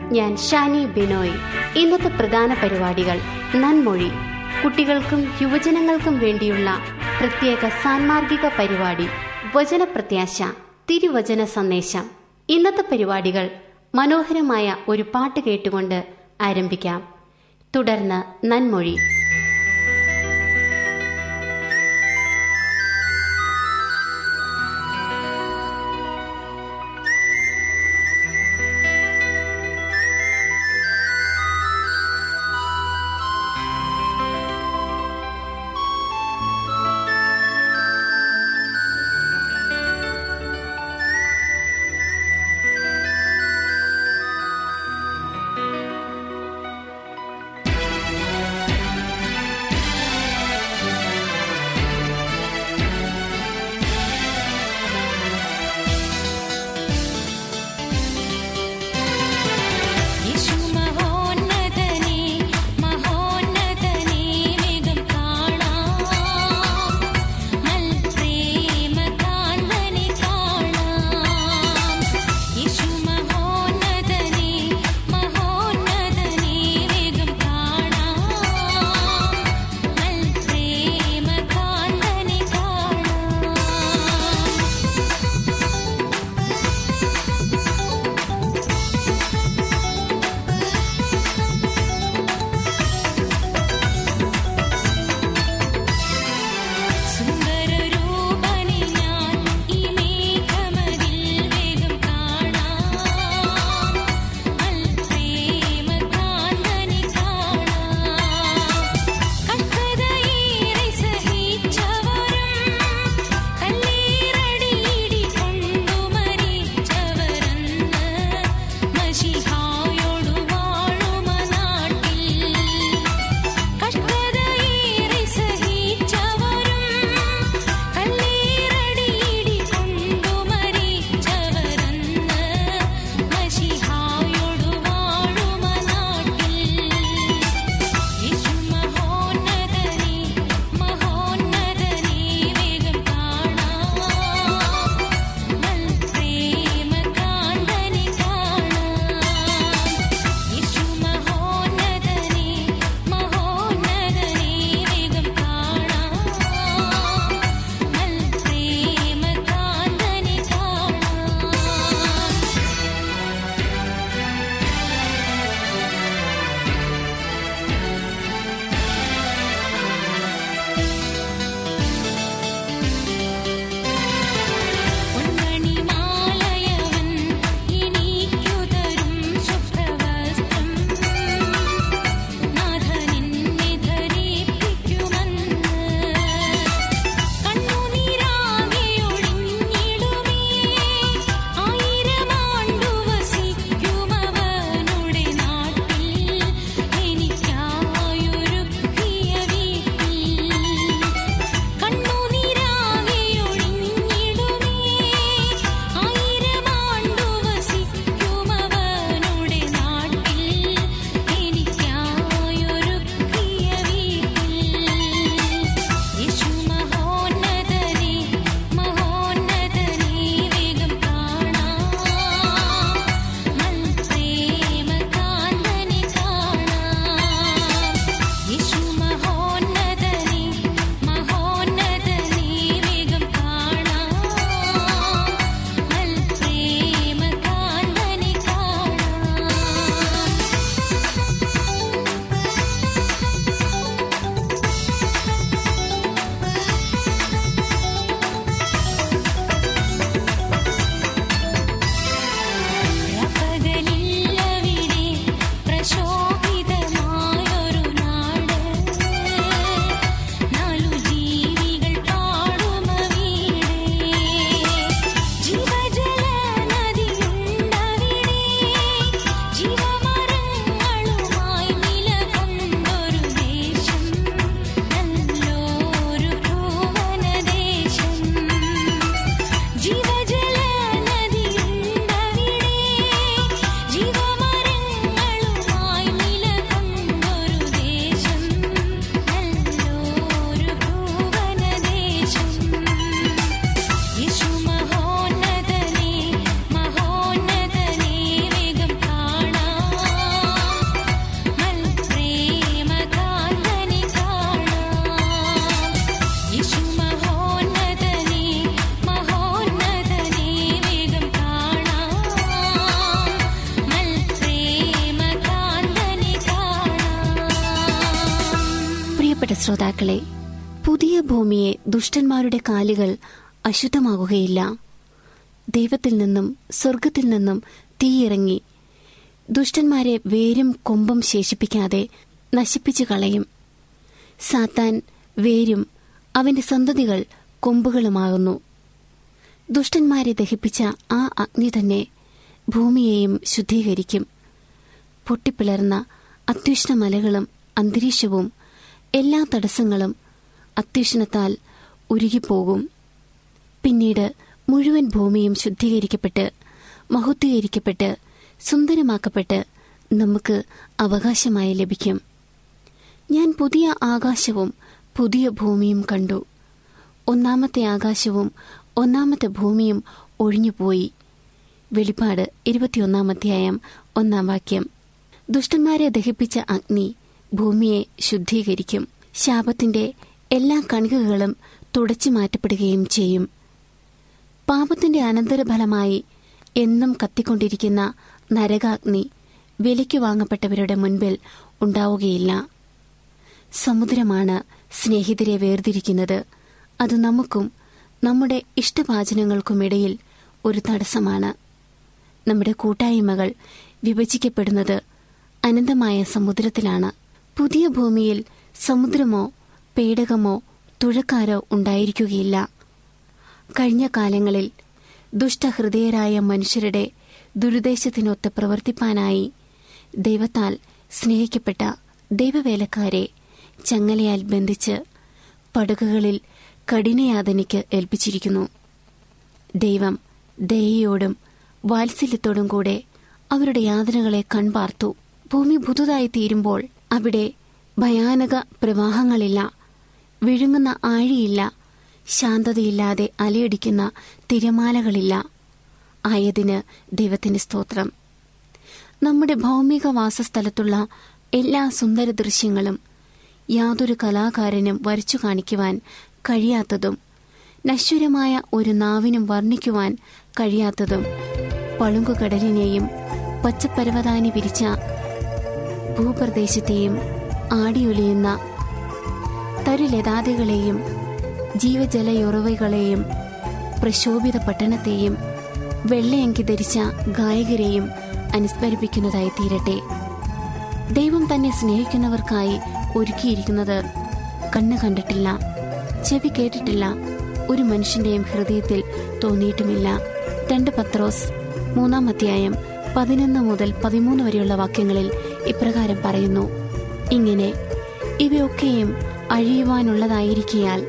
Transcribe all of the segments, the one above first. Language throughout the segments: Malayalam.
ഞാൻ ഷാനി ബിനോയ്. ഇന്നത്തെ പ്രധാന പരിപാടികൾ നന്മൊഴി. കുട്ടികൾക്കും യുവജനങ്ങൾക്കും വേണ്ടിയുള്ള പ്രത്യേക സാൻമാർഗിക പരിപാടി വചനപ്രത്യാശ തിരുവചന സന്ദേശം. ഇന്നത്തെ പരിപാടികൾ മനോഹരമായ ഒരു പാട്ട് കേട്ടുകൊണ്ട് ആരംഭിക്കാം. തുടർന്ന് നന്മൊഴി. ശ്രോതാക്കളെ പുതിയ ഭൂമിയെ ദുഷ്ടന്മാരുടെ കാലുകൾ അശുദ്ധമാകുകയില്ല. ദൈവത്തിൽ നിന്നും സ്വർഗത്തിൽ നിന്നും തീയിറങ്ങി. ദുഷ്ടന്മാരെ വേരും കൊമ്പും ശേഷിപ്പിക്കാതെ നശിപ്പിച്ചു കളയും. സാത്താൻ വേരും അവന്റെ സന്തതികൾ കൊമ്പുകളുമാകുന്നു. ദുഷ്ടന്മാരെ ദഹിപ്പിച്ച ആ അഗ്നി തന്നെ ഭൂമിയെയും ശുദ്ധീകരിക്കും. പൊട്ടിപ്പിളർന്ന അത്യുഷ്ണ മലകളും അന്തരീക്ഷവും എല്ലാ തടസ്സങ്ങളും അത്യുഷ്ണത്താൽ ഉരുകിപ്പോകും. പിന്നീട് മുഴുവൻ ഭൂമിയും ശുദ്ധീകരിക്കപ്പെട്ട് മഹത്വീകരിക്കപ്പെട്ട് സുന്ദരമാക്കപ്പെട്ട് നമുക്ക് അവകാശമായി ലഭിക്കും. ഞാൻ പുതിയ ആകാശവും പുതിയ ഭൂമിയും കണ്ടു. ഒന്നാമത്തെ ആകാശവും ഒന്നാമത്തെ ഭൂമിയും ഒഴിഞ്ഞുപോയി. വെളിപ്പാട് ഇരുപത്തിയൊന്നാം അധ്യായം ഒന്നാം വാക്യം. ദുഷ്ടന്മാരെ ദഹിപ്പിച്ച അഗ്നി ഭൂമിയെ ശുദ്ധീകരിക്കും. ശാപത്തിന്റെ എല്ലാ കണികകളും തുടച്ചു മാറ്റപ്പെടുകയും ചെയ്യും. പാപത്തിന്റെ അനന്തരഫലമായി എന്നും കത്തിക്കൊണ്ടിരിക്കുന്ന നരകാഗ്നി വിലയ്ക്ക് വാങ്ങപ്പെട്ടവരുടെ മുൻപിൽ ഉണ്ടാവുകയില്ല. സമുദ്രമാണ് സ്നേഹിതരെ വേർതിരിക്കുന്നത്. അത് നമുക്കും നമ്മുടെ ഇഷ്ടവാചനങ്ങൾക്കുമിടയിൽ ഒരു തടസ്സമാണ്. നമ്മുടെ കൂട്ടായ്മകൾ വിഭജിക്കപ്പെടുന്നത് അനന്തമായ സമുദ്രത്തിലാണ്. പുതിയ ഭൂമിയിൽ സമുദ്രമോ പേടകമോ തുഴക്കാരോ ഉണ്ടായിരിക്കുകയില്ല. കഴിഞ്ഞ കാലങ്ങളിൽ ദുഷ്ടഹൃദയരായ മനുഷ്യരുടെ ദുരുദ്ദേശത്തിനൊത്ത് പ്രവർത്തിപ്പാനായി ദൈവത്താൽ സ്നേഹിക്കപ്പെട്ട ദൈവവേലക്കാരെ ചങ്ങലയാൽ ബന്ധിച്ച് പടുകകളിൽ കഠിനയാതനയ്ക്ക് ഏൽപ്പിച്ചിരിക്കുന്നു. ദൈവം ദയയോടും വാത്സല്യത്തോടും കൂടെ അവരുടെ യാതനകളെ കൺപാർത്തു. ഭൂമി പുതുതായി തീരുമ്പോൾ അവിടെ ഭയാനക പ്രവാഹങ്ങളില്ല. വിഴുങ്ങുന്ന ആഴിയില്ല. ശാന്തതയില്ലാതെ അലയടിക്കുന്ന തിരമാലകളില്ല. ആയതിന് ദൈവത്തിന് സ്തോത്രം. നമ്മുടെ ഭൗമിക വാസസ്ഥലത്തുള്ള എല്ലാ സുന്ദര ദൃശ്യങ്ങളും യാതൊരു കലാകാരനും വരച്ചു കാണിക്കുവാൻ കഴിയാത്തതും നശ്വരമായ ഒരു നാവിനും വർണിക്കുവാൻ കഴിയാത്തതും പളുങ്കുകടലിനെയും പച്ചപ്പരവതാനി വിരിച്ച ഭൂപ്രദേശത്തെയും ആടിയൊലിയുന്ന തരുലതാദികളെയും ജീവജലയുറവകളെയും പ്രശോഭിത പട്ടണത്തെയും വെള്ളയങ്കി ധരിച്ച ഗായകരെയും അനുസ്മരിപ്പിക്കുന്നതായി തീരട്ടെ ദൈവം തന്നെ സ്നേഹിക്കുന്നവർക്കായി ഒരുക്കിയിരിക്കുന്നത് കണ്ണു കണ്ടിട്ടില്ല ചെവി കേട്ടിട്ടില്ല ഒരു മനുഷ്യന്റെയും ഹൃദയത്തിൽ തോന്നിയിട്ടുമില്ല. രണ്ട് പത്രോസ് മൂന്നാം അധ്യായം പതിനൊന്ന് മുതൽ പതിമൂന്ന് വരെയുള്ള വാക്യങ്ങളിൽ ഇപ്രകാരം പറയുന്നു. ഇങ്ങനെ ഇവയൊക്കെയും അഴിയുവാനുള്ളതായിരിക്കയാൽ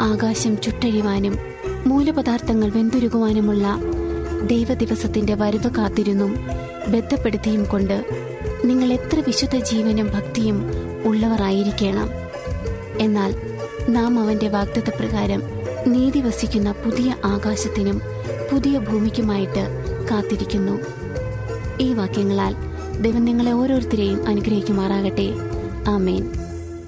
ആകാശം ചുട്ടഴിവാനും മൂലപദാർത്ഥങ്ങൾ വെന്തുരുകുവാനുമുള്ള ദൈവദിവസത്തിന്റെ വരവ് കാത്തിരുന്നും ബന്ധപ്പെടുത്തിയും കൊണ്ട് നിങ്ങൾ എത്ര വിശുദ്ധ ജീവനും ഭക്തിയും ഉള്ളവരായിരിക്കണം. എന്നാൽ നാം അവന്റെ വാഗ്ദത്ത പ്രകാരം നീതി വസിക്കുന്ന പുതിയ ആകാശത്തിനും പുതിയ ഭൂമിക്കുമായിട്ട് കാത്തിരിക്കുന്നു. ഈ വാക്യങ്ങളാൽ ദൈവം നിങ്ങളെ ഓരോരുത്തരെയും അനുഗ്രഹിക്കുമാറാകട്ടെ. ആമേൻ.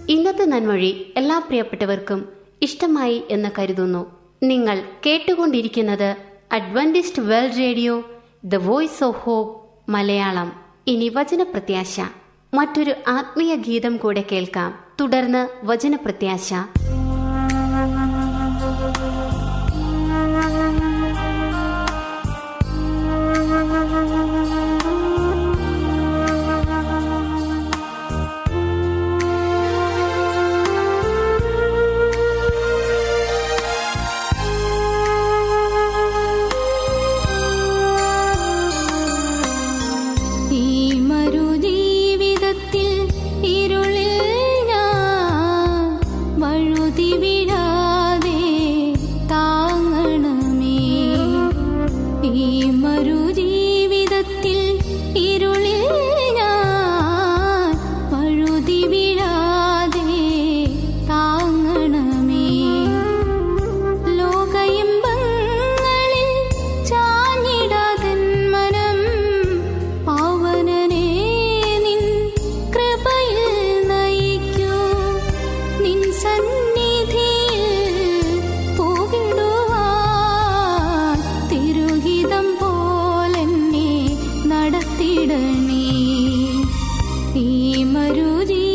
ഇന്നത്തെ നന്മൊഴി എല്ലാ പ്രിയപ്പെട്ടവർക്കും ഇഷ്ടമായി എന്ന് കരുതുന്നു. നിങ്ങൾ കേട്ടുകൊണ്ടിരിക്കുന്നത് Adventist world radio the voice of hope Malayalam. ഇനി വചനപ്രത്യാശ. മറ്റൊരു ആത്മീയ ഗീതം കൂടെ കേൾക്കാം. തുടർന്ന് വചനപ്രത്യാശ. മരുതി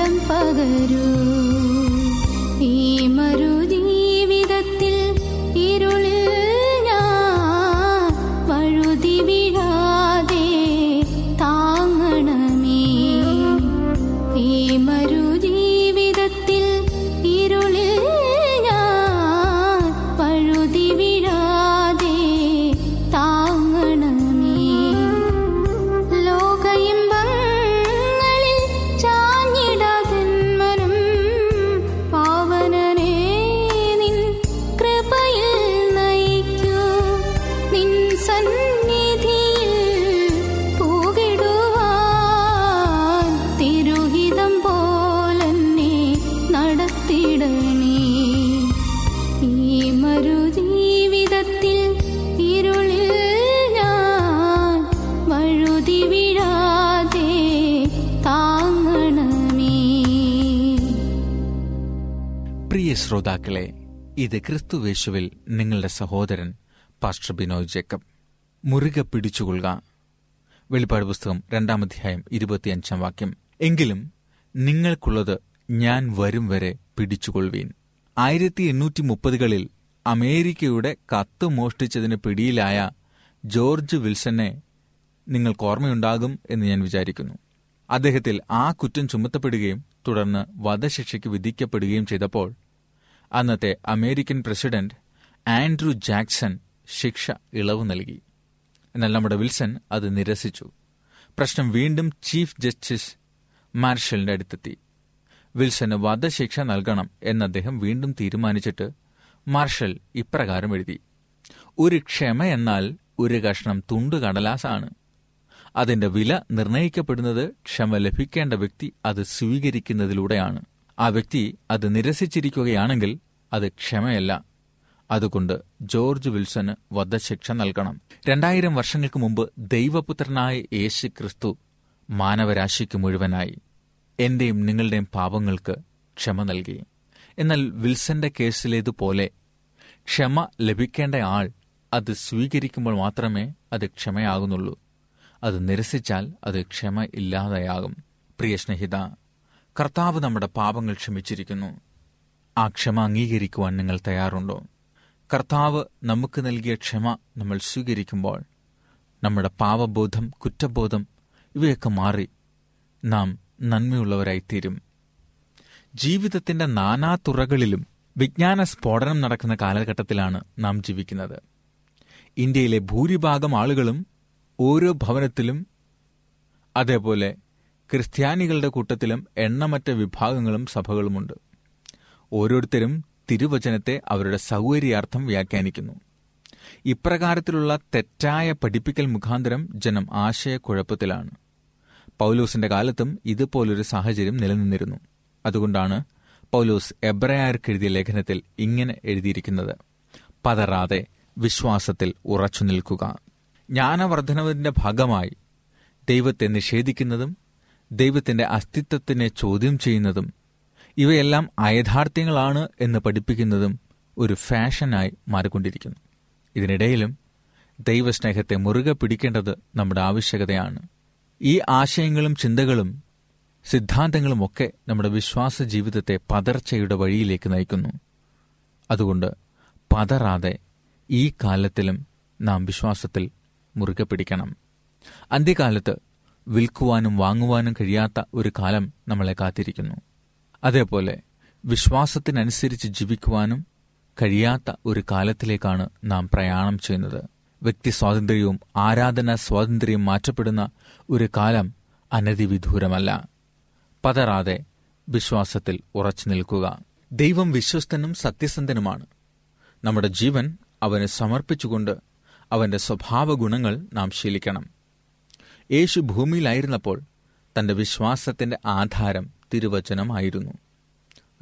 ബലം പകരൂ. ഈ മരുജീവിതത്തിൽ പ്രിയ ശ്രോതാക്കളെ ഇത് ക്രിസ്തുവേശുവിൽ നിങ്ങളുടെ സഹോദരൻ പാസ്റ്റർ ബിനോയ് ജേക്കബ്. മുറുകെ പിടിച്ചുകൊള്ളുക. വെളിപ്പാട് പുസ്തകം രണ്ടാം അധ്യായം ഇരുപത്തിയഞ്ചാം വാക്യം. എങ്കിലും നിങ്ങൾക്കുള്ളത് ഞാൻ വരും വരെ പിടിച്ചുകൊള്ളുവീൻ. ആയിരത്തി എണ്ണൂറ്റി മുപ്പതുകളിൽ അമേരിക്കയുടെ കത്ത് മോഷ്ടിച്ചതിന് പിടിയിലായ ജോർജ് വിൽസനെ നിങ്ങൾക്ക് ഓർമ്മയുണ്ടാകും എന്ന് ഞാൻ വിചാരിക്കുന്നു. അദ്ദേഹത്തിൽ ആ കുറ്റം ചുമത്തപ്പെടുകയും തുടർന്ന് വധശിക്ഷയ്ക്ക് വിധിക്കപ്പെടുകയും ചെയ്തപ്പോൾ അന്നത്തെ അമേരിക്കൻ പ്രസിഡന്റ് ആൻഡ്രൂ ജാക്സൺ ശിക്ഷ ഇളവ് നൽകി. എന്നാൽ നമ്മുടെ വിൽസൺ അത് നിരസിച്ചു. പ്രശ്നം വീണ്ടും ചീഫ് ജസ്റ്റിസ് മാർഷലിന്റെ അടുത്തെത്തി. വിൽസന് വധശിക്ഷ നൽകണം എന്ന് അദ്ദേഹം വീണ്ടും തീരുമാനിച്ചിട്ട് മാർഷൽ ഇപ്രകാരം എഴുതി. ഒരു ക്ഷമ എന്നാൽ ഒരു കഷ്ണം തുണ്ടു കടലാസാണ്. അതിന്റെ വില നിർണയിക്കപ്പെടുന്നത് ക്ഷമ ലഭിക്കേണ്ട വ്യക്തി അത് സ്വീകരിക്കുന്നതിലൂടെയാണ്. ആ വ്യക്തി അത് നിരസിച്ചിരിക്കുകയാണെങ്കിൽ അത് ക്ഷമയല്ല. അതുകൊണ്ട് ജോർജ് വിൽസന് വധശിക്ഷ നൽകണം. രണ്ടായിരം വർഷങ്ങൾക്ക് മുമ്പ് ദൈവപുത്രനായ യേശു ക്രിസ്തു മാനവരാശിക്ക് മുഴുവനായി എന്റെയും നിങ്ങളുടെയും പാപങ്ങൾക്ക് ക്ഷമ നൽകി. എന്നാൽ വിൽസന്റെ കേസിലേതുപോലെ ക്ഷമ ലഭിക്കേണ്ട ആൾ അത് സ്വീകരിക്കുമ്പോൾ മാത്രമേ അത് ക്ഷമയാകുന്നുള്ളൂ. അത് നിരസിച്ചാൽ അത് ക്ഷമ ഇല്ലാതെയാകും. പ്രിയ സ്നേഹിത കർത്താവ് നമ്മുടെ പാപങ്ങൾ ക്ഷമിച്ചിരിക്കുന്നു. ആ ക്ഷമ അംഗീകരിക്കുവാൻ നിങ്ങൾ തയ്യാറുണ്ടോ? കർത്താവ് നമുക്ക് നൽകിയ ക്ഷമ നമ്മൾ സ്വീകരിക്കുമ്പോൾ നമ്മുടെ പാപബോധം കുറ്റബോധം ഇവയൊക്കെ മാറി നാം നന്മയുള്ളവരായിത്തീരും. ജീവിതത്തിന്റെ നാനാ തുറകളിലും വിജ്ഞാന സ്ഫോടനം നടക്കുന്ന കാലഘട്ടത്തിലാണ് നാം ജീവിക്കുന്നത്. ഇന്ത്യയിലെ ഭൂരിഭാഗം ആളുകളും ഓരോ ഭവനത്തിലും അതേപോലെ ക്രിസ്ത്യാനികളുടെ കൂട്ടത്തിലും എണ്ണമറ്റ വിഭാഗങ്ങളും സഭകളുമുണ്ട്. ഓരോരുത്തരും തിരുവചനത്തെ അവരുടെ സൗകര്യാർത്ഥം വ്യാഖ്യാനിക്കുന്നു. ഇപ്രകാരത്തിലുള്ള തെറ്റായ പഠിപ്പിക്കൽ മുഖാന്തരം ജനം ആശയക്കുഴപ്പത്തിലാണ്. പൗലോസിന്റെ കാലത്തും ഇതുപോലൊരു സാഹചര്യം നിലനിന്നിരുന്നു. അതുകൊണ്ടാണ് പൗലോസ് എബ്രയാർക്ക് എഴുതിയ ലേഖനത്തിൽ ഇങ്ങനെ എഴുതിയിരിക്കുന്നത്. പതറാതെ വിശ്വാസത്തിൽ ഉറച്ചു നിൽക്കുക ജ്ഞാനവർദ്ധനവിന്റെ ഭാഗമായി ദൈവത്തെ നിഷേധിക്കുന്നതും ദൈവത്തിന്റെ അസ്തിത്വത്തിനെ ചോദ്യം ചെയ്യുന്നതും ഇവയെല്ലാം അയഥാർത്ഥ്യങ്ങളാണ് എന്ന് പഠിപ്പിക്കുന്നതും ഒരു ഫാഷനായി മാറിക്കൊണ്ടിരിക്കുന്നു. ഇതിനിടയിലും ദൈവസ്നേഹത്തെ മുറുകെ പിടിക്കേണ്ടത് നമ്മുടെ ആവശ്യകതയാണ്. ഈ ആശയങ്ങളും ചിന്തകളും സിദ്ധാന്തങ്ങളുമൊക്കെ നമ്മുടെ വിശ്വാസ ജീവിതത്തെ പതർച്ചയുടെ വഴിയിലേക്ക് നയിക്കുന്നു. അതുകൊണ്ട് പതറാതെ ഈ കാലത്തിലും നാം വിശ്വാസത്തിൽ മുറുകെ പിടിക്കണം. അന്ത്യകാലത്ത് വിൽക്കുവാനും വാങ്ങുവാനും കഴിയാത്ത ഒരു കാലം നമ്മളെ കാത്തിരിക്കുന്നു. അതേപോലെ വിശ്വാസത്തിനനുസരിച്ച് ജീവിക്കുവാനും കഴിയാത്ത ഒരു കാലത്തിലേക്കാണ് നാം പ്രയാണം ചെയ്യുന്നത്. വ്യക്തി സ്വാതന്ത്ര്യവും ആരാധന സ്വാതന്ത്ര്യവും മാറ്റപ്പെടുന്ന ഒരു കാലം അനധിവിദൂരമല്ല. പതറാതെ വിശ്വാസത്തിൽ ഉറച്ചു നിൽക്കുക. ദൈവം വിശ്വസ്തനും സത്യസന്ധനുമാണ്. നമ്മുടെ ജീവൻ അവന് സമർപ്പിച്ചുകൊണ്ട് അവന്റെ സ്വഭാവ ഗുണങ്ങൾ നാം ശീലിക്കണം. യേശു ഭൂമിയിലായിരുന്നപ്പോൾ തന്റെ വിശ്വാസത്തിന്റെ ആധാരം തിരുവചനമായിരുന്നു.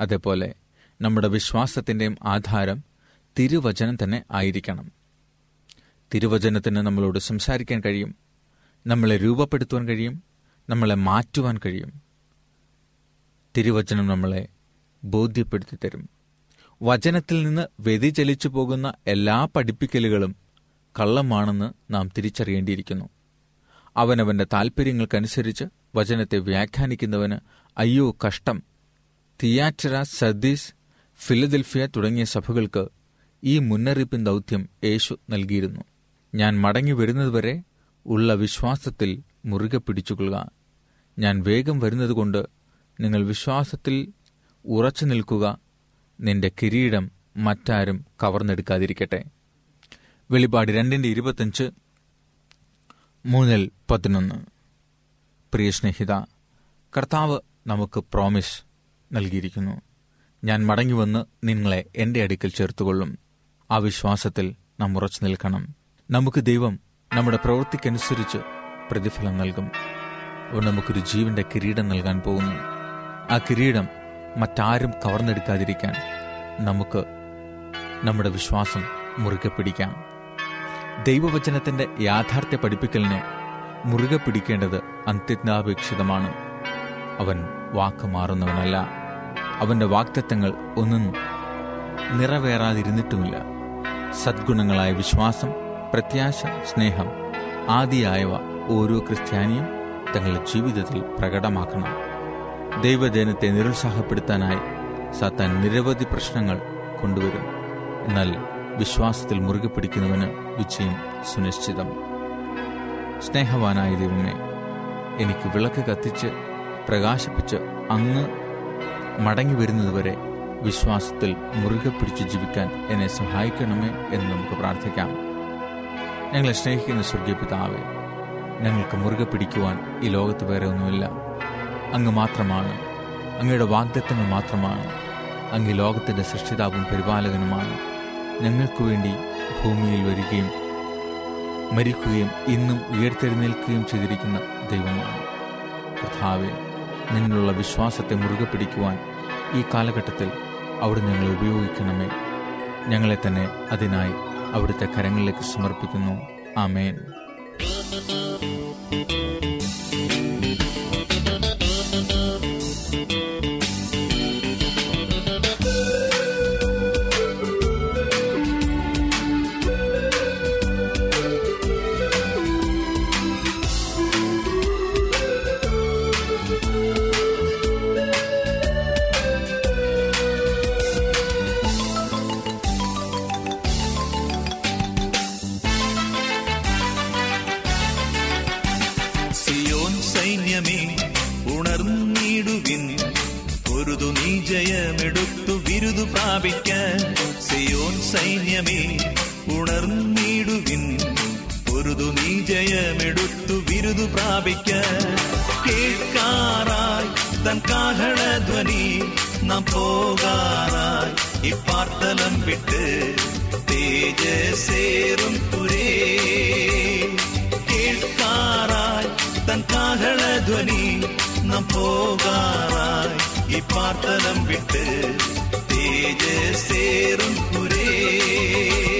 അതേപോലെ നമ്മുടെ വിശ്വാസത്തിന്റെയും ആധാരം തിരുവചനം തന്നെ ആയിരിക്കണം. തിരുവചനത്തിന് നമ്മളോട് സംസാരിക്കാൻ കഴിയും നമ്മളെ രൂപപ്പെടുത്തുവാൻ കഴിയും നമ്മളെ മാറ്റുവാൻ കഴിയും. തിരുവചനം നമ്മളെ ബോധ്യപ്പെടുത്തി തരും. വചനത്തിൽ നിന്ന് വ്യതിചലിച്ചു പോകുന്ന എല്ലാ പഠിപ്പിക്കലുകളും കള്ളമാണെന്ന് നാം തിരിച്ചറിയേണ്ടിയിരിക്കുന്നു. അവനവന്റെ താൽപ്പര്യങ്ങൾക്കനുസരിച്ച് വചനത്തെ വ്യാഖ്യാനിക്കുന്നവന് അയ്യോ കഷ്ടം. തിയാറ്ററ സർദീസ് ഫിലദൽഫിയ തുടങ്ങിയ സഭകൾക്ക് ഈ മുന്നറിയിപ്പിൻ ദൗത്യം യേശു നൽകിയിരുന്നു. ഞാൻ മടങ്ങി വരുന്നതുവരെ ഉള്ള വിശ്വാസത്തിൽ മുറുകെ പിടിച്ചുകൊള്ളുക. ഞാൻ വേഗം വരുന്നതുകൊണ്ട് നിങ്ങൾ വിശ്വാസത്തിൽ ഉറച്ചു നിൽക്കുക. നിന്റെ കിരീടം മറ്റാരും കവർന്നെടുക്കാതിരിക്കട്ടെ. വെളിപാട് രണ്ടിന്റെ ഇരുപത്തഞ്ച് മൂന്നിൽ പതിനൊന്ന്. പ്രിയ സ്നേഹിത കർത്താവ് നമുക്ക് പ്രോമിസ് നൽകിയിരിക്കുന്നു. ഞാൻ മടങ്ങിവന്ന് നിങ്ങളെ എന്റെ അടുക്കൽ ചേർത്തുകൊള്ളും. ആ വിശ്വാസത്തിൽ നാം ഉറച്ചു നിൽക്കണം. നമുക്ക് ദൈവം നമ്മുടെ പ്രവൃത്തിക്കനുസരിച്ച് പ്രതിഫലം നൽകും. അവൻ നമുക്കൊരു ജീവന്റെ കിരീടം നൽകാൻ പോകുന്നു. ആ കിരീടം മറ്റാരും കവർന്നെടുക്കാതിരിക്കാൻ നമുക്ക് നമ്മുടെ വിശ്വാസം മുറുകെ പിടിക്കാം. ദൈവവചനത്തിന്റെ യാഥാർത്ഥ്യ പഠിപ്പിക്കലിനെ മുറുകെ പിടിക്കേണ്ടത് അന്ത്യജ്ഞാപേക്ഷിതമാണ് അവൻ വാക്ക് മാറുന്നവനല്ല. അവന്റെ വാക്തത്വങ്ങൾ ഒന്നും നിറവേറാതിരുന്നിട്ടുമില്ല. സദ്ഗുണങ്ങളായ വിശ്വാസം പ്രത്യാശ സ്നേഹം ആദിയായവ ഓരോ ക്രിസ്ത്യാനിയും തങ്ങളുടെ ജീവിതത്തിൽ പ്രകടമാക്കണം. ദൈവജനത്തെ നിരുത്സാഹപ്പെടുത്താനായി സാത്താൻ നിരവധി പ്രശ്നങ്ങൾ കൊണ്ടുവരും. എന്നാൽ വിശ്വാസത്തിൽ മുറുകെ പിടിക്കുന്നവന് വിജയം സുനിശ്ചിതം. സ്നേഹവാനായ ദൈവമേ എനിക്ക് വിളക്ക് കത്തിച്ച് പ്രകാശിപ്പിച്ച് അങ്ങ് മടങ്ങി വരുന്നതുവരെ വിശ്വാസത്തിൽ മുറുകെ പിടിച്ച് ജീവിക്കാൻ എന്നെ സഹായിക്കണമേ എന്ന് നമുക്ക് പ്രാർത്ഥിക്കാം. ഞങ്ങളെ സ്നേഹിക്കുന്ന സ്വർഗീയ പിതാവേ ഞങ്ങൾക്ക് മുറുകെ പിടിക്കുവാൻ ഈ ലോകത്ത് വേറെ ഒന്നുമില്ല. അങ്ങ് മാത്രമാണ് അങ്ങയുടെ വാഗ്ദത്തങ്ങൾ മാത്രമാണ് അങ്ങ് ലോകത്തിന്റെ സൃഷ്ടിതാവും പരിപാലകനുമാണ്. ഞങ്ങൾക്ക് വേണ്ടി ഭൂമിയിൽ വരികയും മരിക്കുകയും ഇന്നും ഉയർത്തെഴുന്നേൽക്കുകയും ചെയ്തിരിക്കുന്ന ദൈവമാണ് കർത്താവെ നിന്നുള്ള വിശ്വാസത്തെ മുറുകെ പിടിക്കുവാൻ ഈ കാലഘട്ടത്തിൽ അവിടെ ഞങ്ങളെ ഉപയോഗിക്കണമേ. ഞങ്ങളെ തന്നെ അതിനായി അവിടുത്തെ കരങ്ങളിലേക്ക് സമർപ്പിക്കുന്നു. ആമേൻ. വിട്ട് തേജസേറും പുരേ. കേൾക്കാറായി തൻ കാഹളധ്വനി നാം പോകാറായി. ഈ പാർത്തലം വിട്ട് തേജസേറും പുരേ.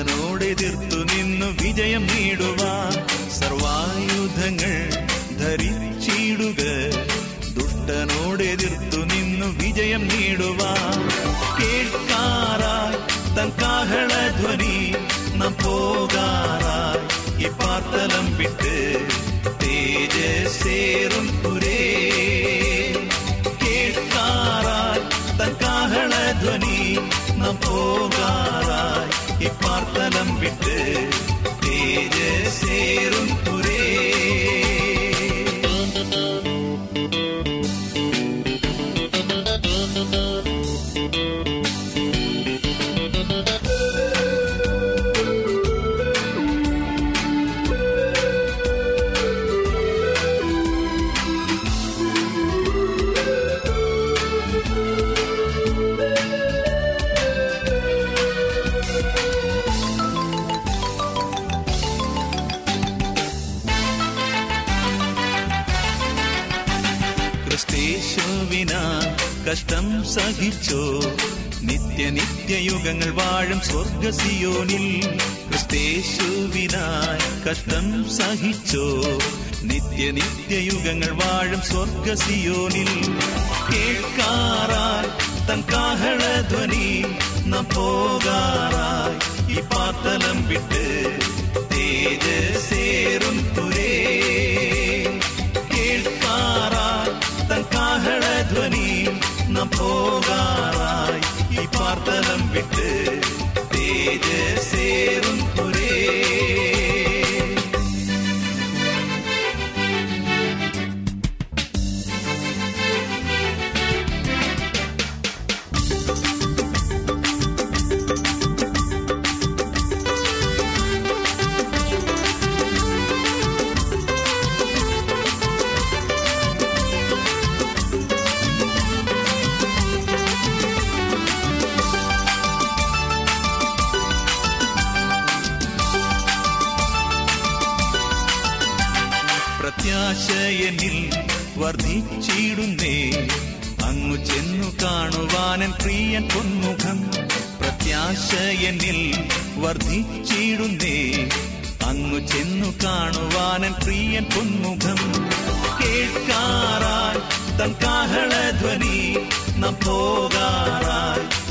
ദുഷ്ടനോടെതിർത്തു നിന്നു വിജയം നേടുവാൻ സർവായുധങ്ങൾ ധരിച്ചിടുക. ദുഷ്ടനോടെതിർത്തു നിന്നു വിജയം നേടുവാൻ കേൾക്കാറായി തൻ കാഹളധ്വനി നാം പോകാറായി. ഈ പാർത്തലം വിട്ട് തേജസേറും പുരേ. കേൾക്കാറായി തൻ കാഹളധ്വനി നാം പോകാറായി. ഈ പാർത്തലം വിട്ട് തേജസേറും സഹിച്ചോ? നിത്യ നിത്യയുഗങ്ങൾ വാഴും സ്വർഗസിയോനിൽ ക്രിസ്തേശുവിനായി കഷ്ടം സഹിച്ചോ? നിത്യ നിത്യയുഗങ്ങൾ വാഴും സ്വർഗസിയോനിൽ കേൾക്കാറായി തൻ കാഹളധ്വനി നാം പോകാറായി ഈ പാത്തലം വിട്ട് തേജസേറും പുരേ നാം പോകാറായി ഈ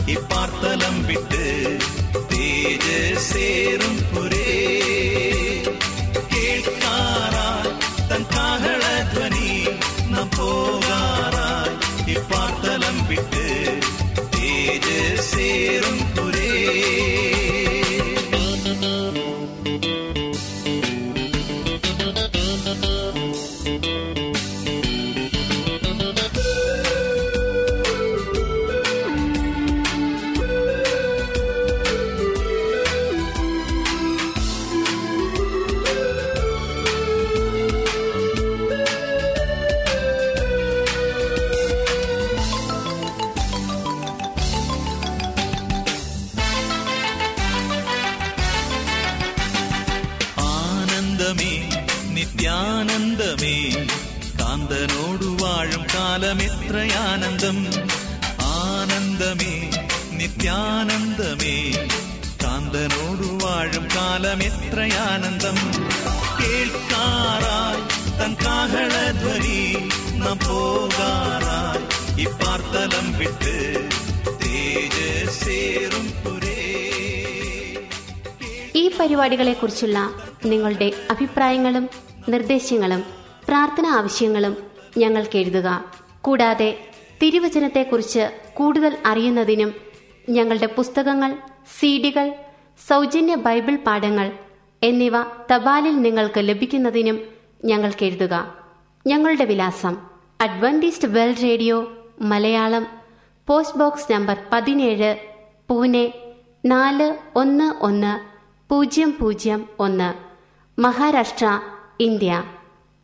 പോകാറായി ഈ പാർത്തലം വിട്ട് വാഴും കാലമെത്രയാനന്ദം ആനന്ദമേ നിത്യാനന്ദമേ. കാന്തനോടു വാഴും കാലമെത്രയാനന്ദം. കേൾക്കാറായി തൻ കാഹളധ്വനി നാം പോകാറായി. ഈ പാർത്തലം വിട്ട് തേജസേറും ഈ പരിപാടികളെക്കുറിച്ചുള്ള നിങ്ങളുടെ അഭിപ്രായങ്ങളും നിർദ്ദേശങ്ങളും പ്രാർത്ഥന ആവശ്യങ്ങളും ഞങ്ങൾക്ക് എഴുതുക. കൂടാതെ തിരുവചനത്തെക്കുറിച്ച് കൂടുതൽ അറിയുന്നതിനും ഞങ്ങളുടെ പുസ്തകങ്ങൾ സീഡികൾ സൗജന്യ ബൈബിൾ പാഠങ്ങൾ എന്നിവ തപാലിൽ നിങ്ങൾക്ക് ലഭിക്കുന്നതിനും ഞങ്ങൾക്ക് എഴുതുക. ഞങ്ങളുടെ വിലാസം Adventist world radio Malayalam post box number പതിനേഴ് പൂനെ നാല് ഒന്ന് ഒന്ന് പൂജ്യം പൂജ്യം ഒന്ന് മഹാരാഷ്ട്ര ഇന്ത്യ.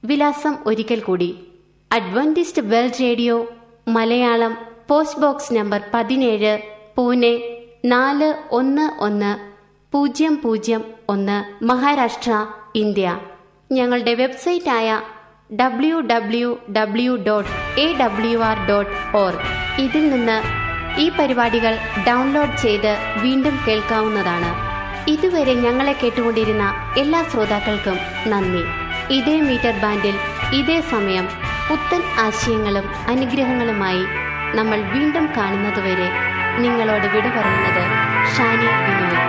വിലാസം ഒരിക്കൽ കൂടി. Adventist world radio Malayalam post box number പതിനേഴ് പൂനെ നാല് ഒന്ന് ഒന്ന് പൂജ്യം പൂജ്യം ഒന്ന് മഹാരാഷ്ട്ര ഇന്ത്യ. ഞങ്ങളുടെ വെബ്സൈറ്റായ W W W dot A W R dot org ഇതിൽ നിന്ന് ഈ പരിപാടികൾ ഡൗൺലോഡ് ചെയ്ത് വീണ്ടും കേൾക്കാവുന്നതാണ്. ഇതുവരെ ഞങ്ങളെ കേട്ടുകൊണ്ടിരുന്ന എല്ലാ ശ്രോതാക്കൾക്കും നന്ദി. ഇതേ മീറ്റർ ബാൻഡിൽ ഇതേ സമയം പുത്തൻ ആശയങ്ങളും അനുഗ്രഹങ്ങളുമായി നമ്മൾ വീണ്ടും കാണുന്നതുവരെ നിങ്ങളോട് വിട പറയുന്നത് ഷാനി വിനോയ്